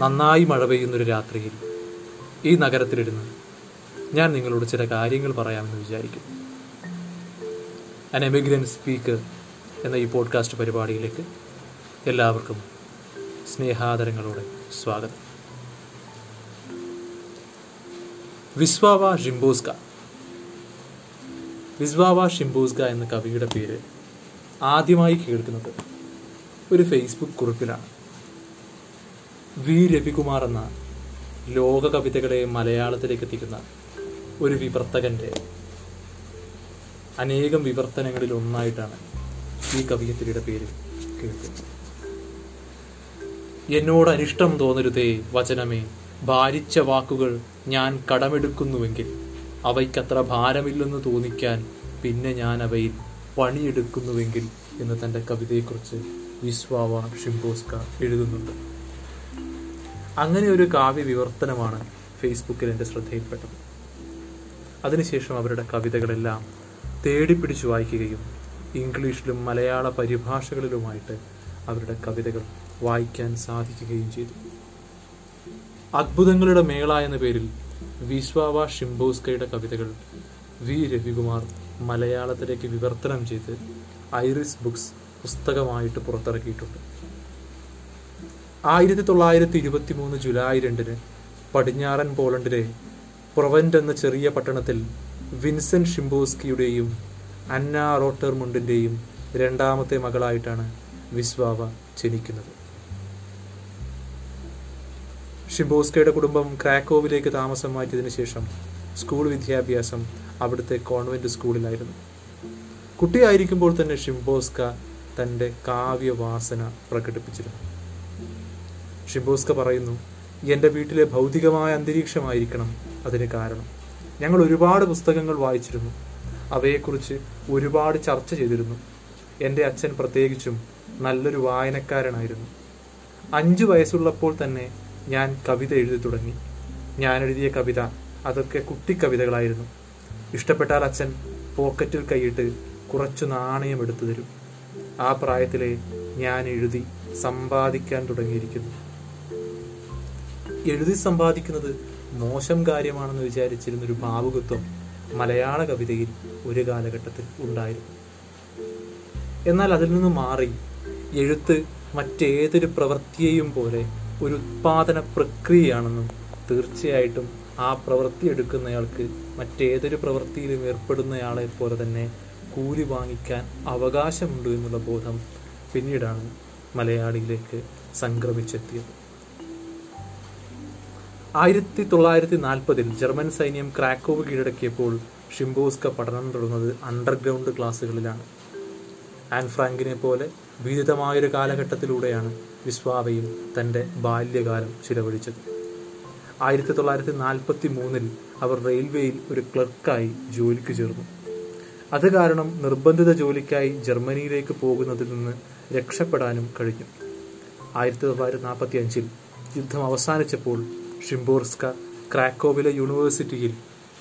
നന്നായി മഴ പെയ്യുന്നൊരു രാത്രിയിൽ ഈ നഗരത്തിലിരുന്ന് ഞാൻ നിങ്ങളോട് ചില കാര്യങ്ങൾ പറയാമെന്ന് വിചാരിക്കും അൻ എമിഗ്രൻ സ്പീക്കർ എന്ന ഈ പോഡ്കാസ്റ്റ് പരിപാടിയിലേക്ക് എല്ലാവർക്കും സ്നേഹാദരങ്ങളോടെ സ്വാഗതം. വിസ്വാവ ഷിംബോസ്ക. വിസ്വാവ ഷിംബോസ്ക എന്ന കവിയുടെ പേര് ആദ്യമായി കേൾക്കുന്നത് ഒരു ഫേസ്ബുക്ക് കുറിപ്പിലാണ് വി രവികുമാർ എന്ന ലോക കവിതകളെ മലയാളത്തിലേക്ക് എത്തിക്കുന്ന ഒരു വിവർത്തകന്റെ അനേകം വിവർത്തനങ്ങളിൽ ഒന്നായിട്ടാണ് ഈ കവിയത്രിയുടെ പേര് കേൾക്കുന്നത്. എന്നോട് അനിഷ്ടം തോന്നരുതേ വചനമേ. ഭാരിച്ച വാക്കുകൾ ഞാൻ കടമെടുക്കുന്നുവെങ്കിൽ അവയ്ക്കത്ര ഭാരമില്ലെന്ന് തോന്നിക്കാൻ പിന്നെ ഞാൻ അവയിൽ പണിയെടുക്കുന്നുവെങ്കിൽ എന്ന് തന്റെ കവിതയെക്കുറിച്ച് വിശ്വാവ ഷിംബോസ്ക എഴുതുന്നുണ്ട്. അങ്ങനെ ഒരു കാവ്യ വിവർത്തനമാണ് ഫേസ്ബുക്കിൽ എന്റെ ശ്രദ്ധയിൽപ്പെട്ടത്. അതിനുശേഷം അവരുടെ കവിതകളെല്ലാം തേടിപ്പിടിച്ചു വായിക്കുകയും ഇംഗ്ലീഷിലും മലയാള പരിഭാഷകളിലുമായിട്ട് അവരുടെ കവിതകൾ വായിക്കാൻ സാധിക്കുകയും ചെയ്തു. അത്ഭുതങ്ങളുടെ മേള എന്ന പേരിൽ വിശ്വാവ ഷിംബോസ്കയുടെ കവിതകൾ വി. രവികുമാർ മലയാളത്തിലേക്ക് വിവർത്തനം ചെയ്ത് ഐറിസ് ബുക്സ് പുസ്തകമായിട്ട് പുറത്തിറക്കിയിട്ടുണ്ട്. ആയിരത്തി തൊള്ളായിരത്തി ഇരുപത്തി മൂന്ന് ജൂലൈ രണ്ടിന് പടിഞ്ഞാറൻ പോളണ്ടിലെ പ്രൊവന്റ് എന്ന ചെറിയ പട്ടണത്തിൽ വിൻസെന്റ് ഷിംബോസ്കിയുടെയും അന്ന റോട്ടർമുണ്ടിന്റെയും രണ്ടാമത്തെ മകളായിട്ടാണ് വിസ്വാവ ജനിക്കുന്നത്. ഷിംബോസ്കയുടെ കുടുംബം ക്രാക്കോവിലേക്ക് താമസം മാറ്റിയതിനു ശേഷം സ്കൂൾ വിദ്യാഭ്യാസം അവിടുത്തെ കോൺവെന്റ് സ്കൂളിലായിരുന്നു. കുട്ടിയായിരിക്കുമ്പോൾ തന്നെ ഷിംബോസ്ക തന്റെ കാവ്യവാസന പ്രകടിപ്പിച്ചിരുന്നു. ഷിംബോസ്ക പറയുന്നു എന്റെ വീട്ടിലെ ഭൗതികമായ അന്തരീക്ഷമായിരിക്കണം അതിന് കാരണം. ഞങ്ങൾ ഒരുപാട് പുസ്തകങ്ങൾ വായിച്ചിരുന്നു. അവയെക്കുറിച്ച് ഒരുപാട് ചർച്ച ചെയ്തിരുന്നു. എന്റെ അച്ഛൻ പ്രത്യേകിച്ചും നല്ലൊരു വായനക്കാരനായിരുന്നു. അഞ്ചു വയസ്സുള്ളപ്പോൾ തന്നെ ഞാൻ കവിത എഴുതി തുടങ്ങി. ഞാൻ എഴുതിയ കവിത അതൊക്കെ കുട്ടിക്കവിതകളായിരുന്നു. ഇഷ്ടപ്പെട്ടാൽ അച്ഛൻ പോക്കറ്റിൽ കൈയിട്ട് കുറച്ചു നാണയം എടുത്തു തരും. ആ പ്രായത്തിലെ ഞാൻ എഴുതി സമ്പാദിക്കാൻ തുടങ്ങിയിരിക്കുന്നു. എഴുതി സമ്പാദിക്കുന്നത് മോശം കാര്യമാണെന്ന് വിചാരിച്ചിരുന്ന ഒരു ഭാവുകത്വം മലയാള കവിതയിൽ ഒരു കാലഘട്ടത്തിൽ ഉണ്ടായിരുന്നു. എന്നാൽ അതിൽ നിന്ന് മാറി എഴുത്ത് മറ്റേതൊരു പ്രവൃത്തിയെയും പോലെ ഒരു ഉത്പാദന പ്രക്രിയയാണെന്നും തീർച്ചയായിട്ടും ആ പ്രവൃത്തി എടുക്കുന്നയാൾക്ക് മറ്റേതൊരു പ്രവൃത്തിയിലും ഏർപ്പെടുന്നയാളെ പോലെ തന്നെ കൂലി വാങ്ങിക്കാൻ അവകാശമുണ്ട് എന്നുള്ള ബോധം പിന്നീടാണ് മലയാളിയിലേക്ക് സംക്രമിച്ചെത്തിയത്. ആയിരത്തി തൊള്ളായിരത്തി നാൽപ്പതിൽ ജർമ്മൻ സൈന്യം ക്രാക്കോവ് കീഴടക്കിയപ്പോൾ ഷിംബോസ്ക പഠനം തുടർന്നത് അണ്ടർഗ്രൗണ്ട് ക്ലാസ്സുകളിലാണ്. ആൻ ഫ്രാങ്കിനെ പോലെ വിദിതമായൊരു കാലഘട്ടത്തിലൂടെയാണ് വിസ്വാവയും തന്റെ ബാല്യകാലം ചിലവഴിച്ചത്. ആയിരത്തി തൊള്ളായിരത്തി നാൽപ്പത്തി മൂന്നിൽ അവർ റെയിൽവേയിൽ ഒരു ക്ലർക്കായി ജോലിക്ക് ചേർന്നു. അത് കാരണം നിർബന്ധിത ജോലിക്കായി ജർമ്മനിയിലേക്ക് പോകുന്നതിൽ നിന്ന് രക്ഷപ്പെടാനും കഴിഞ്ഞു. ആയിരത്തി തൊള്ളായിരത്തി നാൽപ്പത്തി അഞ്ചിൽ യുദ്ധം അവസാനിച്ചപ്പോൾ ഷിംബോർസ്ക ക്രാക്കോവിലെ യൂണിവേഴ്സിറ്റിയിൽ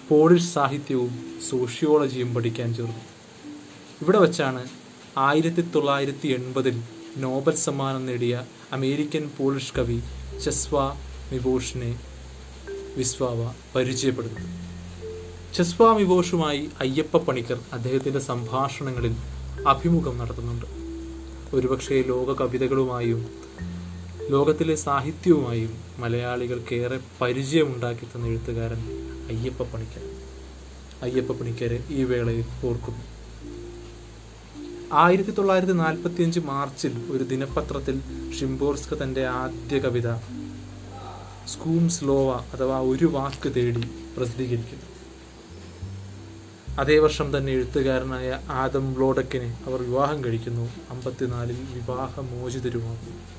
പോളിഷ് സാഹിത്യവും സോഷ്യോളജിയും പഠിക്കാൻ ചേർന്നു. ഇവിടെ വച്ചാണ് ആയിരത്തി തൊള്ളായിരത്തി എൺപതിൽ നോബൽ സമ്മാനം നേടിയ അമേരിക്കൻ പോളിഷ് കവി ചെസ്വ മിവോഷിനെ വിസ്വാവ പരിചയപ്പെടുന്നത്. ചെസ്വ മിവോഷുമായി അയ്യപ്പ പണിക്കർ അദ്ദേഹത്തിന്റെ സംഭാഷണങ്ങളിൽ അഭിമുഖം നടത്തുന്നുണ്ട്. ഒരുപക്ഷെ ലോക കവിതകളുമായും ലോകത്തിലെ സാഹിത്യവുമായും മലയാളികൾക്കേറെ പരിചയമുണ്ടാക്കി തന്ന എഴുത്തുകാരൻ അയ്യപ്പ പണിക്കർ. അയ്യപ്പ പണിക്കരെ ഈ വേളയിൽ ഓർക്കുന്നു. ആയിരത്തി തൊള്ളായിരത്തി നാൽപ്പത്തി അഞ്ച് മാർച്ചിൽ ഒരു ദിനപത്രത്തിൽ ഷിംബോർസ്ക തന്റെ ആദ്യ കവിത സ്കൂം സ്ലോവ അഥവാ ഒരു വാക്ക് തേടി പ്രസിദ്ധീകരിക്കുന്നു. അതേ വർഷം തന്നെ എഴുത്തുകാരനായ ആദം ബ്ലോഡക്കിനെ അവർ വിവാഹം കഴിക്കുന്നു. അമ്പത്തിനാലിൽ വിവാഹമോചിതരുമാകുന്നു.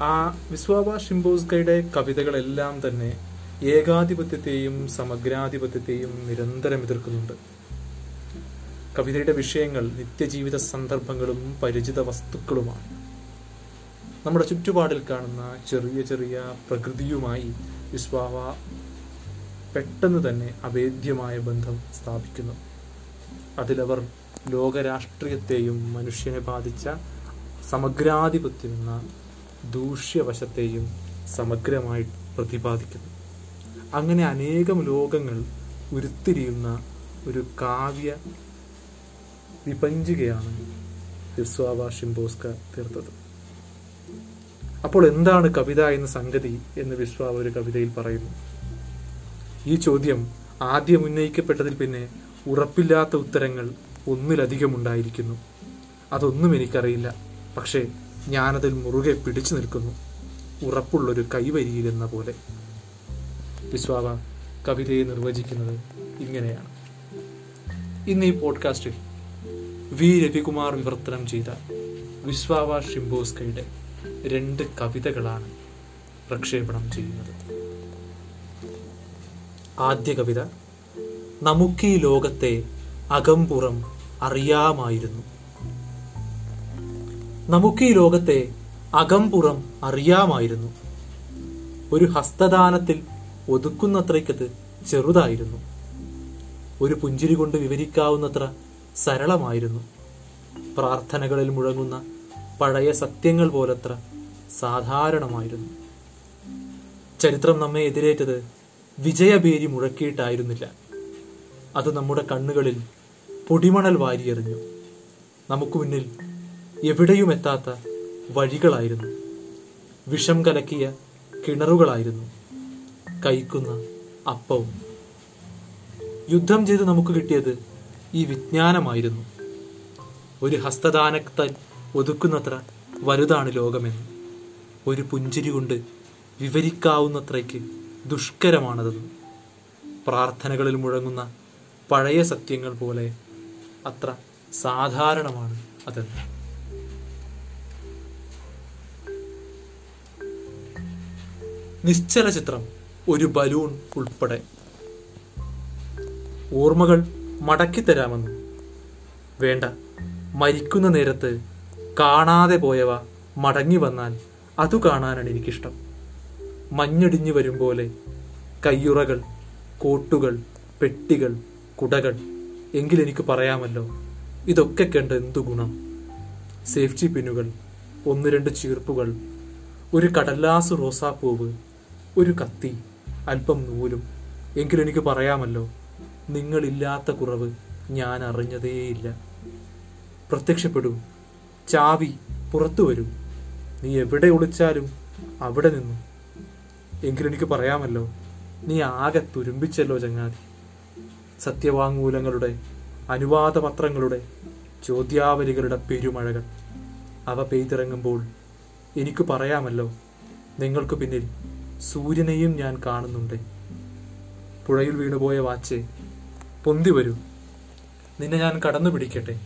ആ വിശ്വാബ ഷിംബോസ്കയുടെ കവിതകളെല്ലാം തന്നെ ഏകാധിപത്യത്തെയും സമഗ്രാധിപത്യത്തെയും നിരന്തരം എതിർക്കുന്നുണ്ട്. കവിതയുടെ വിഷയങ്ങൾ നിത്യജീവിത സന്ദർഭങ്ങളും പരിചിത വസ്തുക്കളുമാണ്. നമ്മുടെ ചുറ്റുപാടിൽ കാണുന്ന ചെറിയ ചെറിയ പ്രകൃതിയുമായി വിശ്വാവ പെട്ടെന്ന് തന്നെ അഭേദ്യമായ ബന്ധം സ്ഥാപിക്കുന്നു. അതിലവർ ലോകരാഷ്ട്രീയത്തെയും മനുഷ്യനെ ബാധിച്ച സമഗ്രാധിപത്യം എന്ന ദൂഷ്യവശത്തെയും സമഗ്രമായി പ്രതിപാദിക്കുന്നു. അങ്ങനെ അനേകം ലോകങ്ങൾ ഉരുത്തിരിയുന്ന ഒരു കാവ്യ വിപഞ്ചികയാണ് വിസ്വാവ ഷിംബോസ്ക തീർത്തത്. അപ്പോൾ എന്താണ് കവിത എന്ന സംഗതി എന്ന് വിശ്വാവ ഒരു കവിതയിൽ പറയുന്നു. ഈ ചോദ്യം ആദ്യം ഉന്നയിക്കപ്പെട്ടതിൽ പിന്നെ ഉറപ്പില്ലാത്ത ഉത്തരങ്ങൾ ഒന്നിലധികം ഉണ്ടായിരിക്കുന്നു. അതൊന്നും എനിക്കറിയില്ല. പക്ഷേ ഞാനതിൽ മുറുകെ പിടിച്ചു നിൽക്കുന്നു. ഉറപ്പുള്ളൊരു കൈവരിയിലെന്ന പോലെ. വിശ്വാവ കവിതയെ നിർവചിക്കുന്നത് ഇങ്ങനെയാണ്. ഇന്ന് ഈ പോഡ്കാസ്റ്റിൽ വി. രവികുമാർ വിവർത്തനം ചെയ്ത വിശ്വാവ ഷിംബോസ്കയുടെ രണ്ട് കവിതകളാണ് പ്രക്ഷേപണം ചെയ്യുന്നത്. ആദ്യ കവിത നമുക്കീ ലോകത്തെ അകംപുറം അറിയാമായിരുന്നു. നമുക്കീ ലോകത്തെ അകംപുറം അറിയാമായിരുന്നു. ഒരു ഹസ്തദാനത്തിൽ ഒതുക്കുന്നത്രയ്ക്കത് ചെറുതായിരുന്നു. ഒരു പുഞ്ചിരി കൊണ്ട് വിവരിക്കാവുന്നത്ര സരളമായിരുന്നു. പ്രാർത്ഥനകളിൽ മുഴങ്ങുന്ന പഴയ സത്യങ്ങൾ പോലത്ര സാധാരണമായിരുന്നു. ചരിത്രം നമ്മെ എതിരേറ്റത് വിജയഭേരി മുഴക്കിയിട്ടായിരുന്നില്ല. അത് നമ്മുടെ കണ്ണുകളിൽ പൊടിമണൽ വാരിയെറിഞ്ഞു. നമുക്ക് മുന്നിൽ എവിടെയും എത്താത്ത വഴികളായിരുന്നു. വിഷം കലക്കിയ കിണറുകളായിരുന്നു കഴിക്കുന്ന അപ്പവും. യുദ്ധം ചെയ്ത് നമുക്ക് കിട്ടിയത് ഈ വിജ്ഞാനമായിരുന്നു. ഒരു ഹസ്തദാനത്താൽ ഒതുക്കുന്നത്ര വലുതാണ് ലോകമെന്ന്. ഒരു പുഞ്ചിരി കൊണ്ട് വിവരിക്കാവുന്നത്രയ്ക്ക് ദുഷ്കരമാണതെന്ന്. പ്രാർത്ഥനകളിൽ മുഴങ്ങുന്ന പഴയ സത്യങ്ങൾ പോലെ അത്ര സാധാരണമാണ് അതെന്ന്. നിശ്ചല ചിത്രം ഒരു ബലൂൺ ഉൾപ്പെടെ. ഓർമ്മകൾ മടക്കി തരാമെന്ന്. വേണ്ട മരിക്കുന്ന നേരത്ത് കാണാതെ പോയവ മടങ്ങി വന്നാൽ അതു കാണാനാണ് എനിക്കിഷ്ടം. മഞ്ഞടിഞ്ഞു വരും പോലെ കയ്യുറകൾ കോട്ടുകൾ പെട്ടികൾ കുടകൾ. എങ്കിലെനിക്ക് പറയാമല്ലോ ഇതൊക്കെ കണ്ട് എന്തു ഗുണം. സേഫ്റ്റി പിന്നുകൾ ഒന്ന് രണ്ട് ചീർപ്പുകൾ ഒരു കടലാസ് റോസാപ്പൂവ് ഒരു കത്തി അല്പം നൂലും. എങ്കിലെനിക്ക് പറയാമല്ലോ നിങ്ങളില്ലാത്ത കുറവ് ഞാൻ അറിഞ്ഞതേയില്ല. പ്രത്യക്ഷപ്പെടൂ ചാവി പുറത്തു വരൂ. നീ എവിടെ ഒളിച്ചാലും അവിടെ നിന്നു. എങ്കിലെനിക്ക് പറയാമല്ലോ നീ ആകെ തുരുമ്പിച്ചല്ലോ ചങ്ങാതി. സത്യവാങ്മൂലങ്ങളുടെ അനുവാദ പത്രങ്ങളുടെ ചോദ്യാവലികളുടെ പെരുമഴകൾ. അവ പെയ്തിറങ്ങുമ്പോൾ എനിക്ക് പറയാമല്ലോ നിങ്ങൾക്ക് പിന്നിൽ സൂര്യനെയും ഞാൻ കാണുന്നുണ്ട്. പുഴയിൽ വീണുപോയ വാച്ച് പൊന്തി വരൂ. നിന്നെ ഞാൻ കടന്നു പിടിക്കട്ടെ.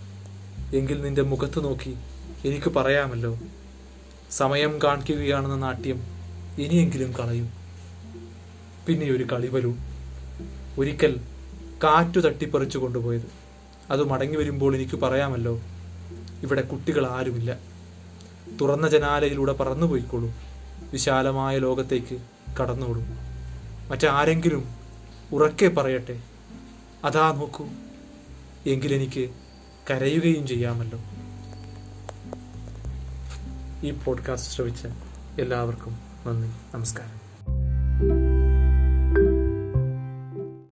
എങ്കിൽ നിന്റെ മുഖത്ത് നോക്കി എനിക്ക് പറയാമല്ലോ. സമയം കാണിക്കുകയാണെന്ന നാട്യം ഇനിയെങ്കിലും കളയും. പിന്നെ ഒരു കളി വരൂ. ഒരിക്കൽ കാറ്റു തട്ടിപ്പറിച്ചു കൊണ്ടുപോയത്. അത് മടങ്ങി വരുമ്പോൾ എനിക്ക് പറയാമല്ലോ ഇവിടെ കുട്ടികൾ ആരുമില്ല തുറന്ന ജനാലയിലൂടെ പറന്നു പറന്നുപോയിക്കോളൂ. വിശാലമായ ലോകത്തേക്ക് കടന്നോളൂ മറ്റാരെങ്കിലും ഉറക്കെ പറയട്ടെ അതാ നോക്കൂ എങ്കിലെനിക്ക് കരയുകയും ചെയ്യാമല്ലോ. ഈ പോഡ്കാസ്റ്റ് ശ്രവിച്ച എല്ലാവർക്കും നന്ദി നമസ്കാരം.